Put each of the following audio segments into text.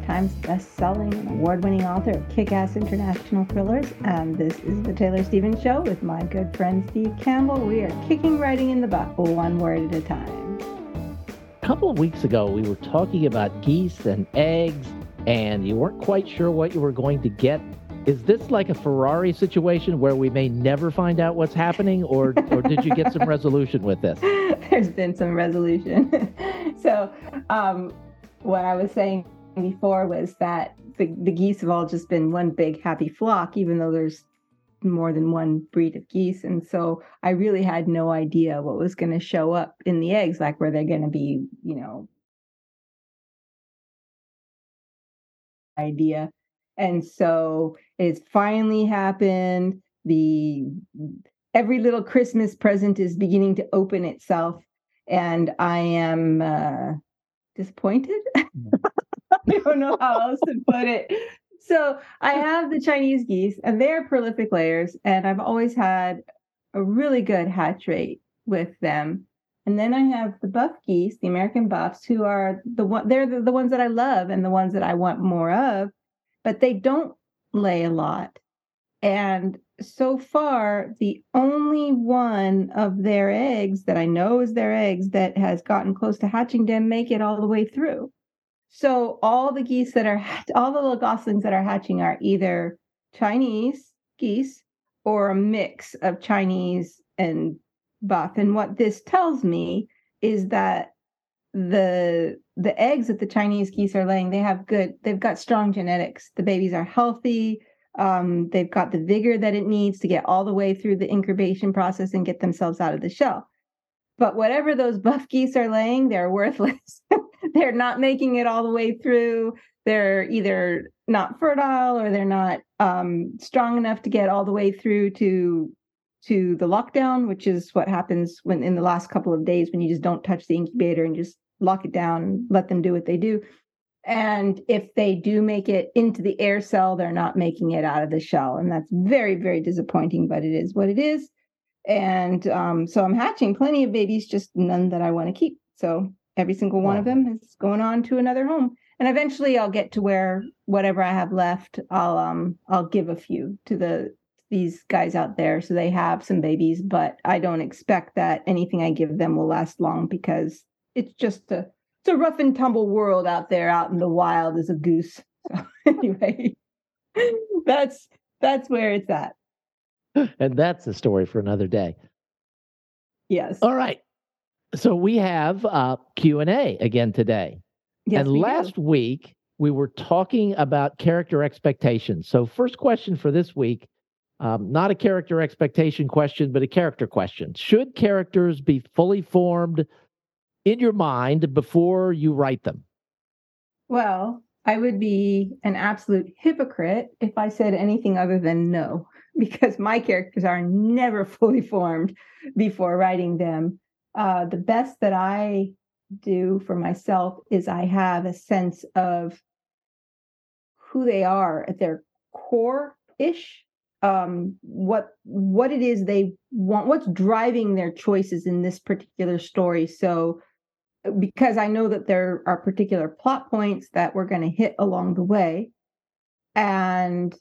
York Times best-selling and award-winning author of kick-ass international thrillers, and this is the Taylor Stevens Show with my good friend Steve Campbell. We are kicking writing in the butt, one word at a time. A couple of weeks ago, we were talking about geese and eggs, and you weren't quite sure what you were going to get. Is this like a Ferrari situation where we may never find out what's happening, or, or did you get some resolution with this? There's been some resolution. so, um, what I was saying before was that the, the geese have all just been one big happy flock, even though there's more than one breed of geese. And so I really had no idea what was going to show up in the eggs, like were they going to be, you know, idea. And so it's finally happened. The every little Christmas present is beginning to open itself, and I am uh, disappointed. I don't know how else to put it. So I have the Chinese geese, and they're prolific layers, and I've always had a really good hatch rate with them. And then I have the buff geese, the American buffs, who are the one they're the, the ones that I love and the ones that I want more of, but they don't lay a lot. And so far, the only one of their eggs that I know is their eggs that has gotten close to hatching didn't make it all the way through. So all the geese that are all the little goslings that are hatching are either Chinese geese or a mix of Chinese and buff. And what this tells me is that the the eggs that the Chinese geese are laying, they have good, they've got strong genetics. The babies are healthy. Um, they've got the vigor that it needs to get all the way through the incubation process and get themselves out of the shell. But whatever those buff geese are laying, they're worthless. they're not making it all the way through. They're either not fertile or they're not um, strong enough to get all the way through to to the lockdown, which is what happens when in the last couple of days when you just don't touch the incubator and just lock it down and let them do what they do. And if they do make it into the air cell, they're not making it out of the shell. And that's very, very disappointing, but it is what it is. And um, so I'm hatching plenty of babies, just none that I want to keep. So every single one wow. of them is going on to another home. And eventually I'll get to where whatever I have left, I'll um I'll give a few to the these guys out there so they have some babies, but I don't expect that anything I give them will last long because it's just a it's a rough and tumble world out there out in the wild as a goose. So anyway that's that's where it's at. And that's a story for another day. Yes. All right so we have uh, q&a again today yes, and last do. week we were talking about character expectations so first question for this week um, not a character expectation question but a character question should characters be fully formed in your mind before you write them? Well, I would be an absolute hypocrite if I said anything other than no, because my characters are never fully formed before writing them. Uh, the best that I do for myself is I have a sense of who they are at their core ish um, what what it is they want what's driving their choices in this particular story so because I know that there are particular plot points that we're going to hit along the way. And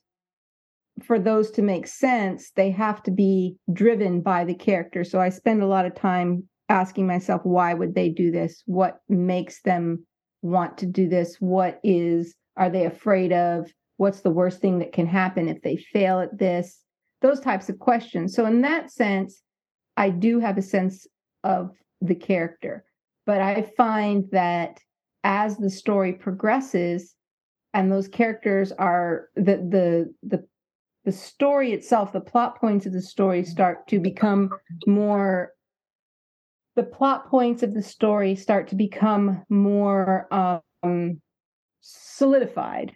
for those to make sense, they have to be driven by the character. So I spend a lot of time asking myself, why would they do this? What makes them want to do this? What is, are they afraid of? What's the worst thing that can happen if they fail at this? Those types of questions. So, in that sense, I do have a sense of the character. But I find that as the story progresses and those characters are the the the the story itself, the plot points of the story start to become more the plot points of the story start to become more um, solidified.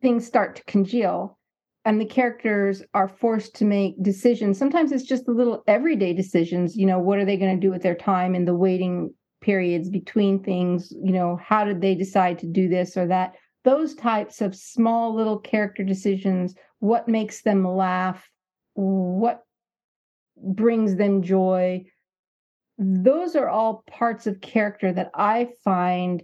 Things start to congeal. and the characters are forced to make decisions. Sometimes it's just the little everyday decisions. You know, what are they going to do with their time in the waiting periods between things? You know, how did they decide to do this or that? Those types of small little character decisions, what makes them laugh, what brings them joy. Those are all parts of character that I find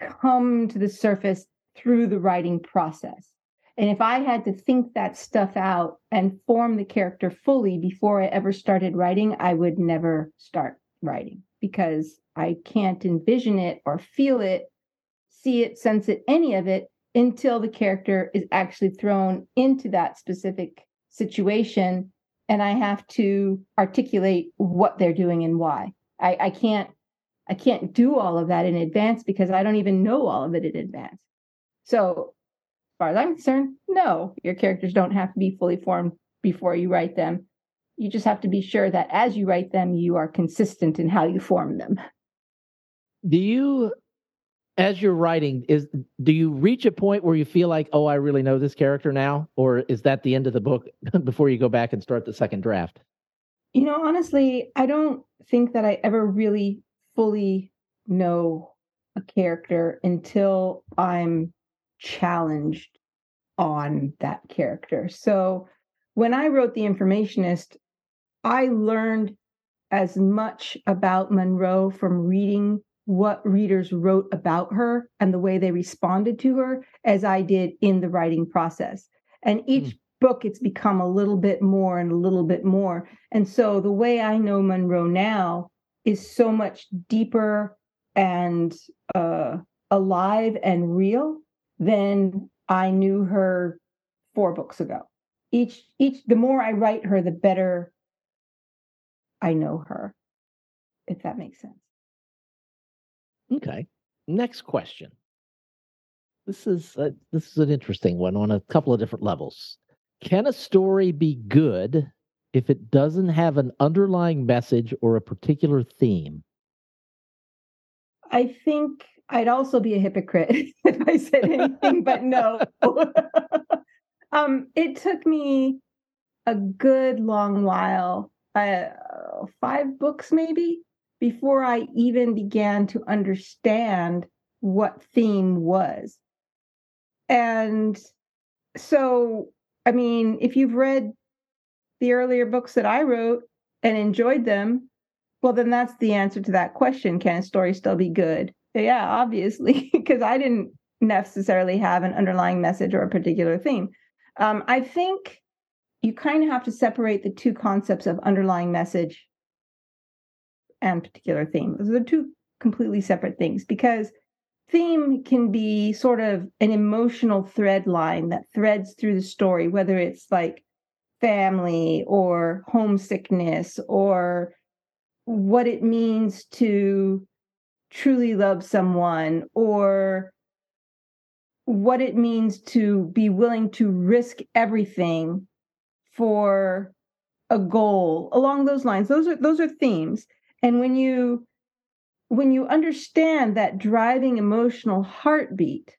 come to the surface through the writing process. And if I had to think that stuff out and form the character fully before I ever started writing, I would never start writing because I can't envision it or feel it, see it, sense it, any of it until the character is actually thrown into that specific situation and I have to articulate what they're doing and why. I, I can't I can't do all of that in advance because I don't even know all of it in advance. So, as far as I'm concerned, no, your characters don't have to be fully formed before you write them. You just have to be sure that as you write them, you are consistent in how you form them. Do you as you're writing is do you reach a point where you feel like oh i really know this character now or is that the end of the book before you go back and start the second draft? You know honestly i don't think that i ever really fully know a character until i'm challenged on that character. So when i wrote the informationist i learned as much about Munroe from reading what readers wrote about her and the way they responded to her as I did in the writing process. And each mm. book, it's become a little bit more and a little bit more. And so the way I know Munroe now is so much deeper and uh, alive and real than I knew her four books ago. Each each the more I write her, the better I know her, if that makes sense. Okay. Next question. This is a, this is an interesting one on a couple of different levels. Can a story be good if it doesn't have an underlying message or a particular theme? I think I'd also be a hypocrite if I said anything but no. um, it took me a good long while, uh, five books maybe, before I even began to understand what theme was. And so, I mean, if you've read the earlier books that I wrote and enjoyed them, well, then that's the answer to that question. Can a story still be good? Yeah, obviously, because I didn't necessarily have an underlying message or a particular theme. Um, I think you kind of have to separate the two concepts of underlying message and particular theme. Those are two completely separate things because theme can be sort of an emotional thread line that threads through the story, whether it's like family or homesickness or what it means to truly love someone or what it means to be willing to risk everything for a goal along those lines those are those are themes and when you when you understand that driving emotional heartbeat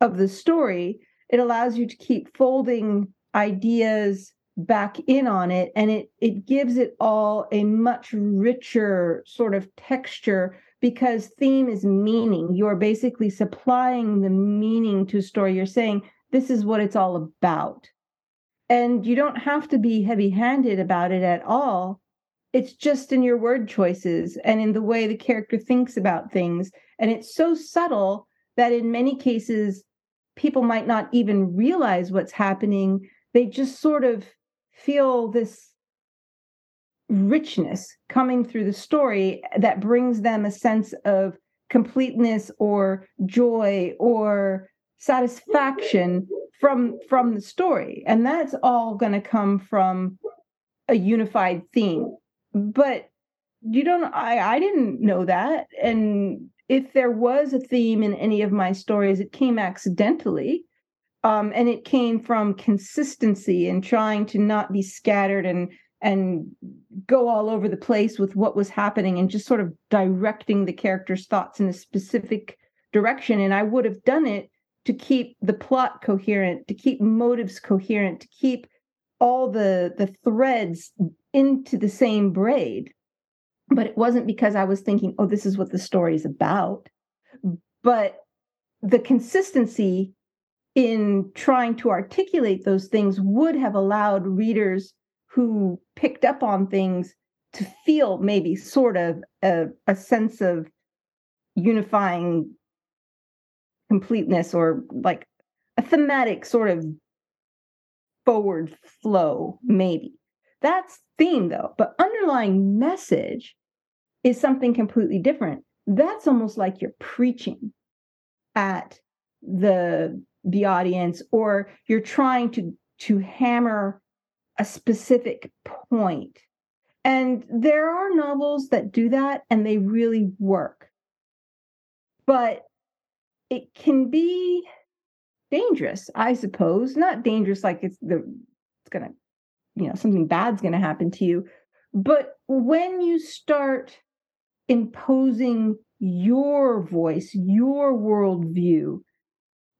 of the story, it allows you to keep folding ideas back in on it and it it gives it all a much richer sort of texture because theme is meaning. You're basically supplying the meaning to a story. You're saying this is what it's all about. And you don't have to be heavy-handed about it at all it's just in your word choices and in the way the character thinks about things. And it's so subtle that in many cases, people might not even realize what's happening. They just sort of feel this richness coming through the story that brings them a sense of completeness or joy or satisfaction from from the story and that's all going to come from a unified theme but you don't i i didn't know that and if there was a theme in any of my stories it came accidentally um, and it came from consistency and trying to not be scattered and and go all over the place with what was happening and just sort of directing the character's thoughts in a specific direction and i would have done it to keep the plot coherent, to keep motives coherent, to keep all the the threads into the same braid. But it wasn't because I was thinking, oh, this is what the story is about. But the consistency in trying to articulate those things would have allowed readers who picked up on things to feel maybe sort of a, a sense of unifying completeness or like a thematic sort of forward flow, maybe. That's theme though, but underlying message is something completely different. That's almost like you're preaching at the the audience or you're trying to to hammer a specific point. And there are novels that do that and they really work. But it can be dangerous, I suppose. Not dangerous like it's the it's gonna, you know, something bad's gonna happen to you. But when you start imposing your voice, your worldview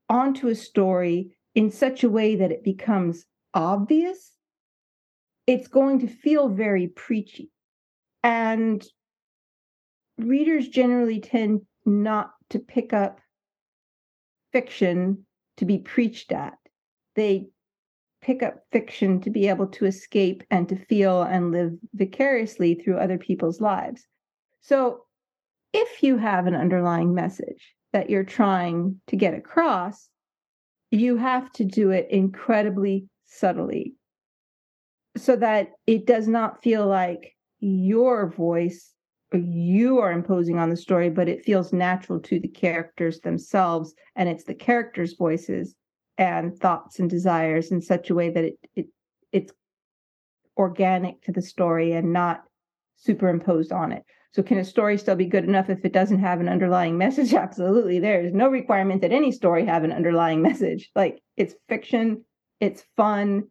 onto a story in such a way that it becomes obvious, it's going to feel very preachy. And readers generally tend not to pick up fiction to be preached at. They pick up fiction to be able to escape and to feel and live vicariously through other people's lives. So, if you have an underlying message that you're trying to get across, you have to do it incredibly subtly so that it does not feel like your voice you are imposing on the story, but it feels natural to the characters themselves. And it's the characters' voices and thoughts and desires in such a way that it, it it's organic to the story and not superimposed on it. So can a story still be good enough if it doesn't have an underlying message? Absolutely. There is no requirement that any story have an underlying message. Like it's fiction, it's fun,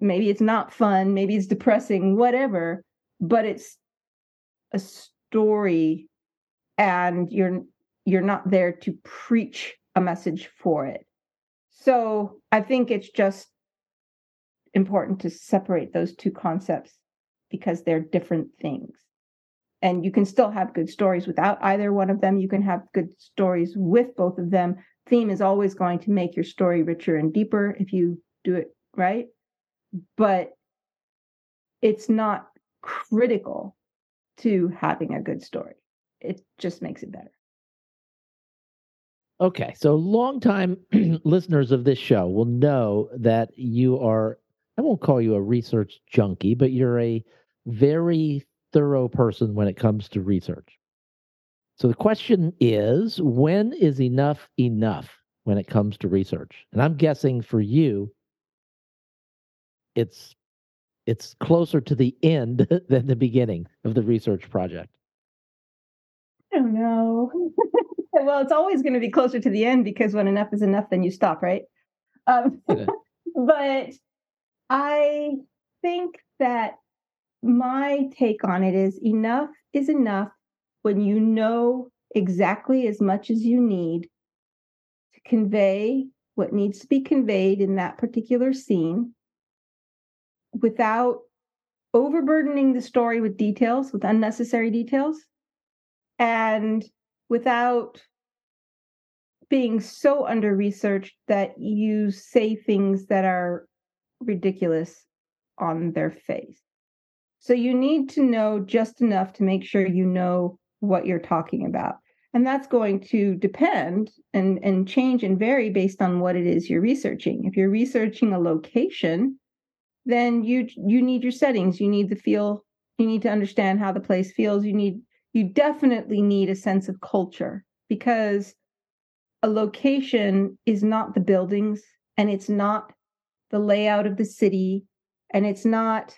maybe it's not fun, maybe it's depressing, whatever, but it's a story and you're you're not there to preach a message for it. So I think it's just important to separate those two concepts because they're different things. And you can still have good stories without either one of them. You can have good stories with both of them. Theme is always going to make your story richer and deeper if you do it right. But it's not critical to having a good story. It just makes it better. Okay, so longtime listeners of this show will know that you are, I won't call you a research junkie, but you're a very thorough person when it comes to research. So the question is when is enough enough when it comes to research? And I'm guessing for you, it's it's closer to the end than the beginning of the research project. I don't know. Well, it's always going to be closer to the end because when enough is enough, then you stop, right? Um, but I think that my take on it is enough is enough when you know exactly as much as you need to convey what needs to be conveyed in that particular scene without overburdening the story with details, with unnecessary details, and without being so under researched that you say things that are ridiculous on their face. So you need to know just enough to make sure you know what you're talking about. And that's going to depend and, and change and vary based on what it is you're researching. If you're researching a location, then you you need your settings you need the feel you need to understand how the place feels you need you definitely need a sense of culture because a location is not the buildings and it's not the layout of the city and it's not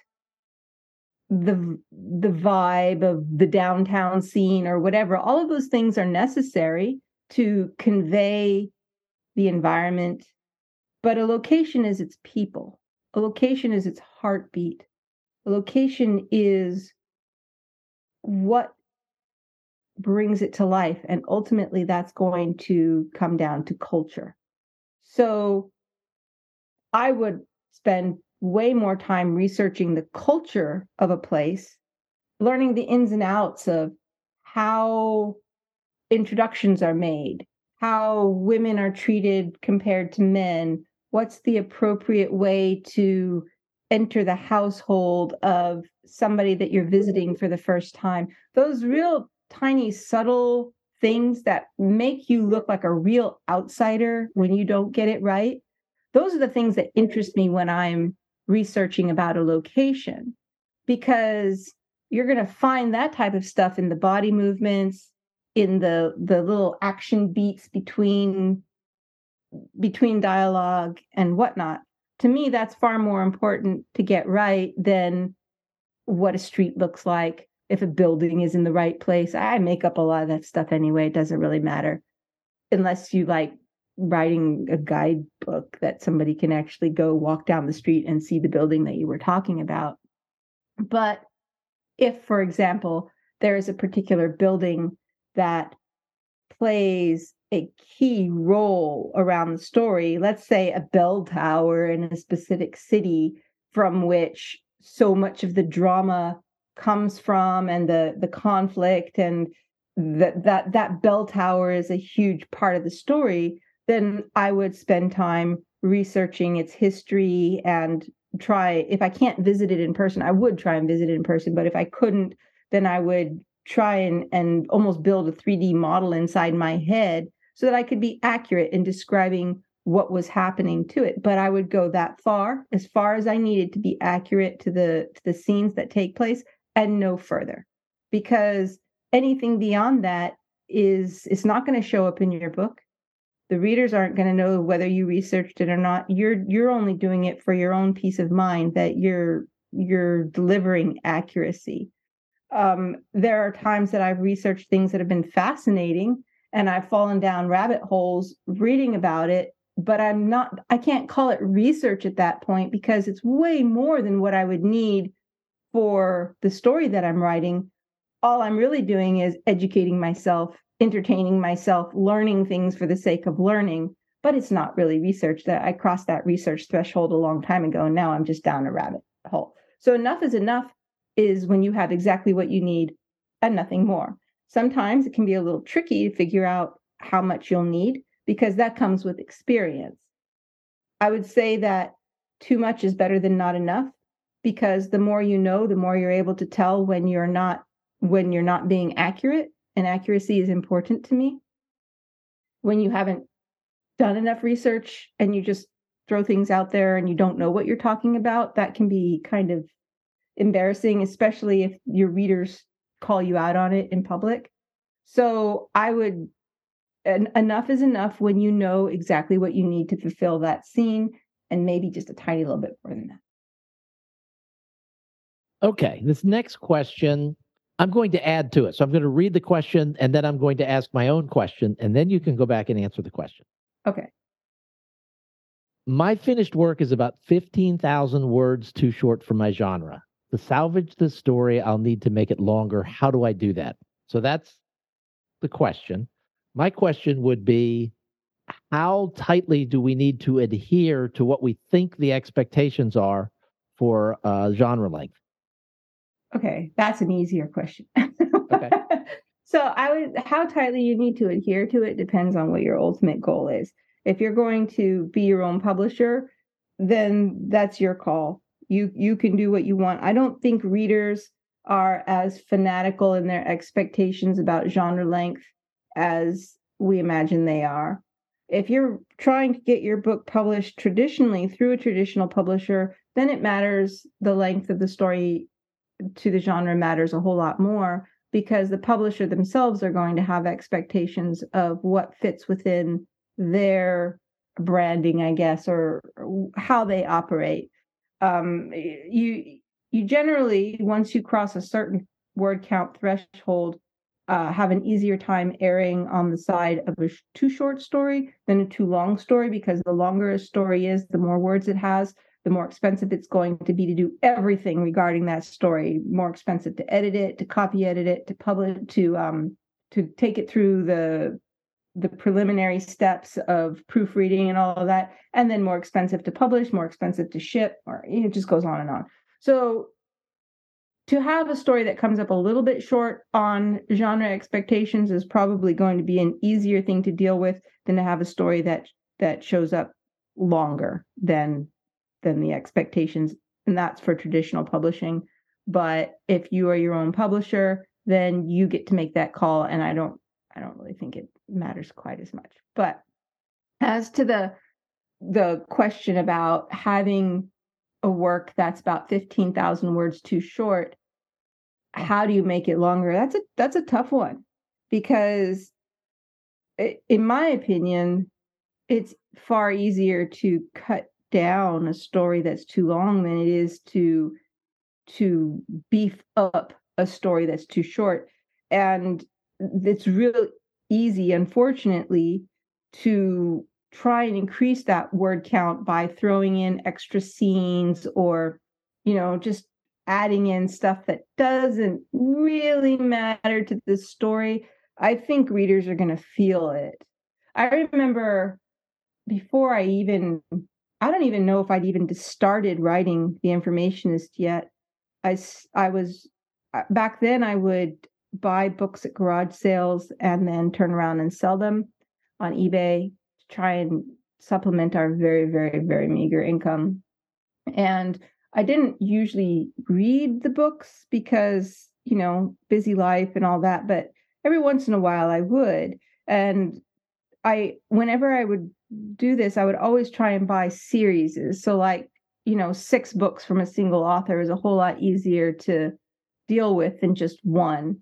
the the vibe of the downtown scene or whatever all of those things are necessary to convey the environment but a location is its people a location is its heartbeat. A location is what brings it to life. And ultimately, that's going to come down to culture. So I would spend way more time researching the culture of a place, learning the ins and outs of how introductions are made, how women are treated compared to men, what's the appropriate way to enter the household of somebody that you're visiting for the first time. Those real tiny, subtle things that make you look like a real outsider when you don't get it right. Those are the things that interest me when I'm researching about a location because you're going to find that type of stuff in the body movements in the the little action beats between between dialogue and whatnot to me that's far more important to get right than what a street looks like if a building is in the right place i make up a lot of that stuff anyway it doesn't really matter unless you like writing a guidebook that somebody can actually go walk down the street and see the building that you were talking about. But if, for example, there is a particular building that plays a key role around the story, let's say a bell tower in a specific city from which so much of the drama comes from and the the conflict and that that that bell tower is a huge part of the story then I would spend time researching its history and try if I can't visit it in person, I would try and visit it in person. But if I couldn't, then I would try and and almost build a 3D model inside my head so that I could be accurate in describing what was happening to it. But I would go that far, as far as I needed to be accurate to the to the scenes that take place and no further. Because anything beyond that is it's not going to show up in your book the readers aren't going to know whether you researched it or not you're you're only doing it for your own peace of mind that you're you're delivering accuracy um, there are times that i've researched things that have been fascinating and i've fallen down rabbit holes reading about it but i'm not i can't call it research at that point because it's way more than what i would need for the story that i'm writing all i'm really doing is educating myself entertaining myself, learning things for the sake of learning, but it's not really research. That I crossed that research threshold a long time ago, and now I'm just down a rabbit hole. So enough is enough is when you have exactly what you need and nothing more. Sometimes it can be a little tricky to figure out how much you'll need because that comes with experience. I would say that too much is better than not enough because the more you know, the more you're able to tell when you're not when you're not being accurate and accuracy is important to me. When you haven't done enough research and you just throw things out there and you don't know what you're talking about, that can be kind of embarrassing, especially if your readers call you out on it in public. So I would, en- enough is enough when you know exactly what you need to fulfill that scene and maybe just a tiny little bit more than that. Okay, this next question I'm going to add to it. So I'm going to read the question and then I'm going to ask my own question, and then you can go back and answer the question. Okay. My finished work is about 15,000 words too short for my genre. To salvage the story, I'll need to make it longer. How do I do that? So that's the question. My question would be how tightly do we need to adhere to what we think the expectations are for uh, genre length? Okay, that's an easier question. okay. So I would how tightly you need to adhere to it depends on what your ultimate goal is. If you're going to be your own publisher, then that's your call. You you can do what you want. I don't think readers are as fanatical in their expectations about genre length as we imagine they are. If you're trying to get your book published traditionally through a traditional publisher, then it matters the length of the story to the genre matters a whole lot more because the publisher themselves are going to have expectations of what fits within their branding i guess or how they operate. Um, you you generally once you cross a certain word count threshold uh, have an easier time erring on the side of a too short story than a too long story because the longer a story is the more words it has the more expensive it's going to be to do everything regarding that story. More expensive to edit it, to copy edit it, to publish, to um, to take it through the the preliminary steps of proofreading and all of that, and then more expensive to publish, more expensive to ship, or it just goes on and on. So to have a story that comes up a little bit short on genre expectations is probably going to be an easier thing to deal with than to have a story that that shows up longer than than the expectations and that's for traditional publishing. But if you are your own publisher then you get to make that call and i don't i don't really think it matters quite as much. But as to the the question about having a work that's about 15,000 words too short how do you make it longer? That's a that's a tough one because in my opinion it's far easier to cut down a story that's too long than it is to to beef up a story that's too short. And it's real easy unfortunately to try and increase that word count by throwing in extra scenes or you know just adding in stuff that doesn't really matter to the story. I think readers are going to feel it. I remember before i even i don't even know if i'd even started writing the informationist yet i i was uh, back then i would buy books at garage sales and then turn around and sell them on ebay to try and supplement our very very very meager income and I didn't usually read the books because, you know, busy life and all that, but every once in a while I would. And I, whenever I would do this, I would always try and buy series. So, like, you know, six books from a single author is a whole lot easier to deal with than just one.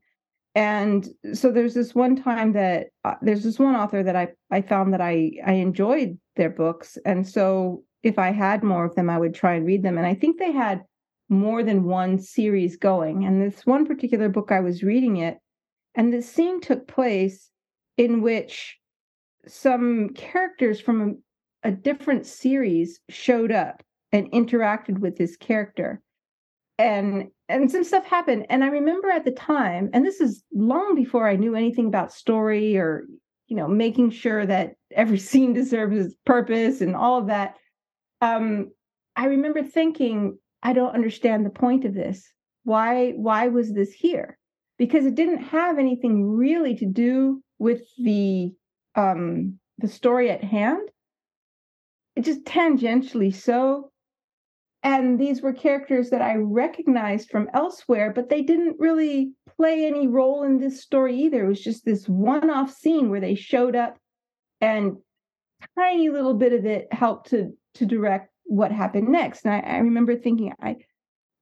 And so there's this one time that uh, there's this one author that I I found that I I enjoyed their books, and so if I had more of them, I would try and read them. And I think they had more than one series going. And this one particular book, I was reading it, and the scene took place in which some characters from a, a different series showed up and interacted with this character. And and some stuff happened. And I remember at the time, and this is long before I knew anything about story or you know making sure that every scene deserves its purpose and all of that um, I remember thinking, I don't understand the point of this. Why why was this here? Because it didn't have anything really to do with the um, the story at hand. It just tangentially so. And these were characters that I recognized from elsewhere, but they didn't really play any role in this story either. It was just this one off scene where they showed up and tiny little bit of it helped to to direct what happened next. And I, I remember thinking, I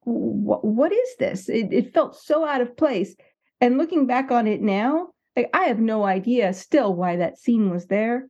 what, what is this? It, it felt so out of place. And looking back on it now, like, I have no idea still why that scene was there.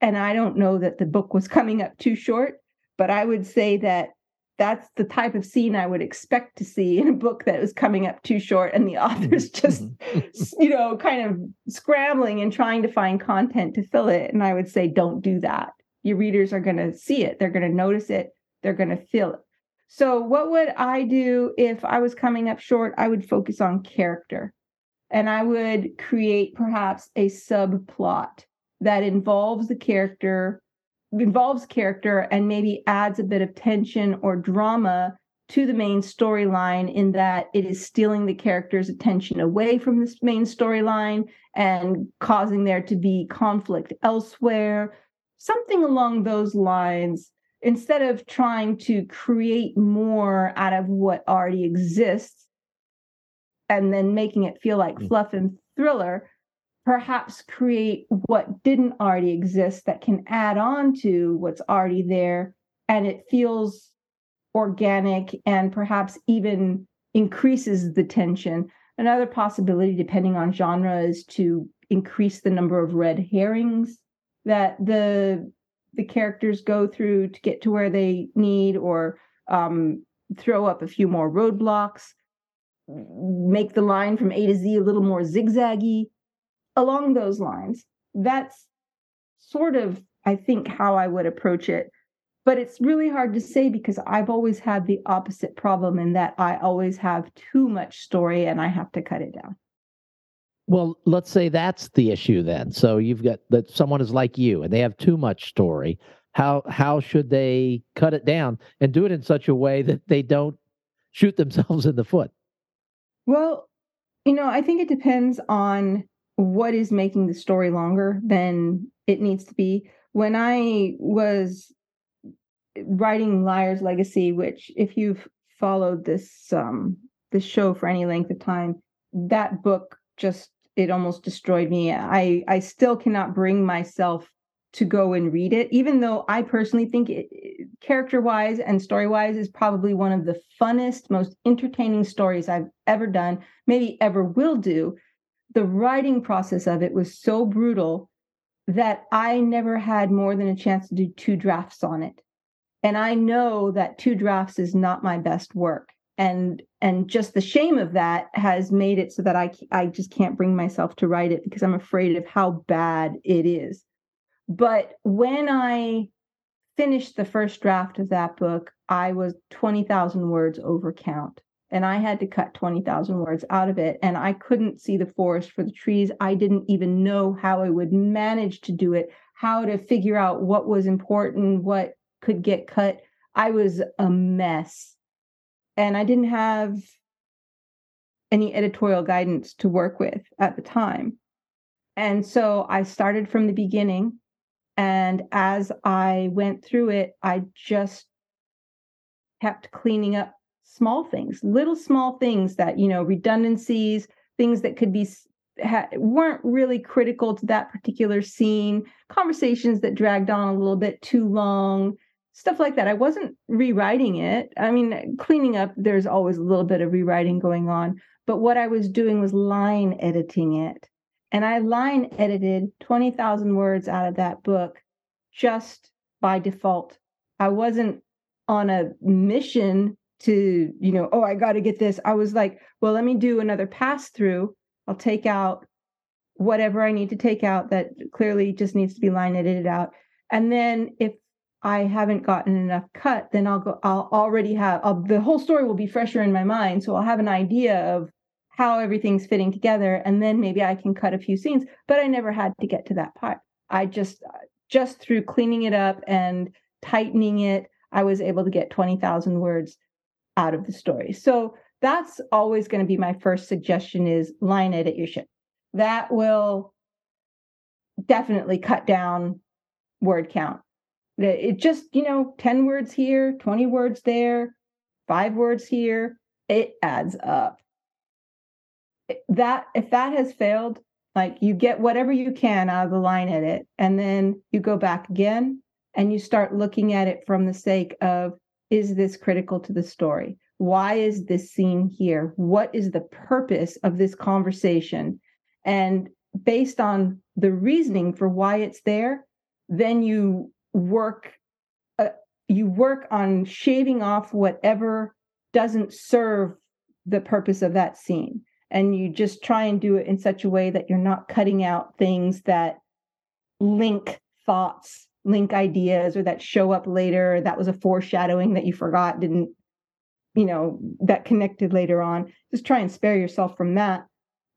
And I don't know that the book was coming up too short, but I would say that that's the type of scene I would expect to see in a book that was coming up too short and the author's mm-hmm. just, mm-hmm. you know, kind of scrambling and trying to find content to fill it. And I would say, don't do that your readers are going to see it, they're going to notice it, they're going to feel it. So, what would I do if I was coming up short? I would focus on character and I would create perhaps a subplot that involves the character, involves character, and maybe adds a bit of tension or drama to the main storyline in that it is stealing the character's attention away from this main storyline and causing there to be conflict elsewhere. Something along those lines instead of trying to create more out of what already exists and then making it feel like mm. fluff and thriller perhaps create what didn't already exist that can add on to what's already there. And it feels organic and perhaps even increases the tension. Another possibility depending on genre is to increase the number of red herrings that the the characters go through to get to where they need or um, throw up a few more roadblocks make the line from a to z a little more zigzaggy along those lines that's sort of i think how i would approach it but it's really hard to say because i've always had the opposite problem in that i always have too much story and i have to cut it down Well, let's say that's the issue then. So you've got that someone is like you and they have too much story. How how should they cut it down and do it in such a way that they don't shoot themselves in the foot? Well, you know, I think it depends on what is making the story longer than it needs to be. When I was writing Liar's Legacy, which if you've followed this um this show for any length of time, that book just it almost destroyed me. I I still cannot bring myself to go and read it, even though I personally think it, character wise and story wise is probably one of the funnest, most entertaining stories I've ever done, maybe ever will do. The writing process of it was so brutal that I never had more than a chance to do two drafts on it. And I know that two drafts is not my best work and and just the shame of that has made it so that I I just can't bring myself to write it because I'm afraid of how bad it is. But when I finished the first draft of that book, I was 20,000 words over count and I had to cut 20,000 words out of it and I couldn't see the forest for the trees. I didn't even know how I would manage to do it, how to figure out what was important, what could get cut. I was a mess and I didn't have any editorial guidance to work with at the time. And so I started from the beginning. And as I went through it, I just kept cleaning up small things, little small things that, you know, redundancies, things that could be ha- weren't really critical to that particular scene, conversations that dragged on a little bit too long, stuff like that. I wasn't rewriting it. I mean, cleaning up, there's always a little bit of rewriting going on. But what I was doing was line editing it. And I line edited 20,000 words out of that book just by default. I wasn't on a mission to, you know, oh, I got to get this. I was like, well, let me do another pass through. I'll take out whatever I need to take out that clearly just needs to be line edited out. And then if I haven't gotten enough cut, then I'll go, I'll already have, I'll, the whole story will be fresher in my mind. So I'll have an idea of how everything's fitting together. And then maybe I can cut a few scenes, but I never had to get to that part. I just, uh, just through cleaning it up and tightening it, I was able to get 20,000 words out of the story. So that's always going to be my first suggestion is line edit your shit. That will definitely cut down word count it just, you know, 10 words here, 20 words there, five words here, it adds up. That if that has failed, like you get whatever you can out of the line edit, and then you go back again and you start looking at it from the sake of is this critical to the story? Why is this scene here? What is the purpose of this conversation? And based on the reasoning for why it's there, then you work uh, you work on shaving off whatever doesn't serve the purpose of that scene and you just try and do it in such a way that you're not cutting out things that link thoughts link ideas or that show up later that was a foreshadowing that you forgot didn't you know that connected later on just try and spare yourself from that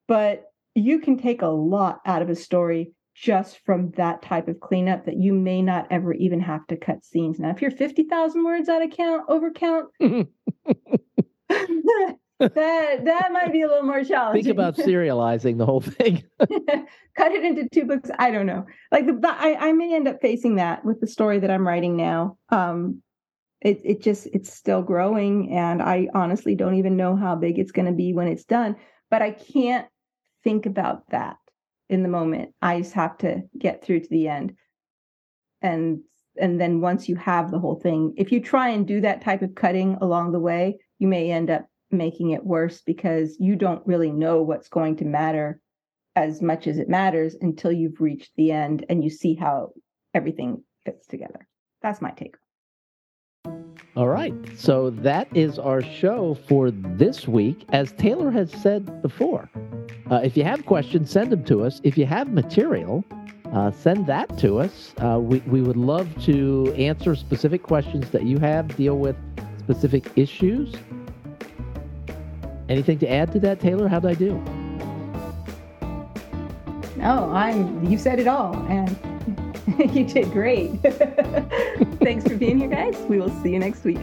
but you can take a lot out of a story just from that type of cleanup that you may not ever even have to cut scenes. Now, if you're 50,000 words out of count, over count, that that might be a little more challenging. Think about serializing the whole thing. Cut it into two books. I don't know. Like the, I, I may end up facing that with the story that I'm writing now. Um, it it just it's still growing, and I honestly don't even know how big it's going to be when it's done. But I can't think about that in the moment. I just have to get through to the end. And and then once you have the whole thing, if you try and do that type of cutting along the way, you may end up making it worse because you don't really know what's going to matter as much as it matters until you've reached the end and you see how everything fits together. That's my take. All right. So that is our show for this week. As Taylor has said before, uh, if you have questions, send them to us. If you have material, uh, send that to us. Uh, we, we would love to answer specific questions that you have, deal with specific issues. Anything to add to that, Taylor? How'd I do? No, I'm. You said it all, and you did great. Thanks for being here, guys. We will see you next week.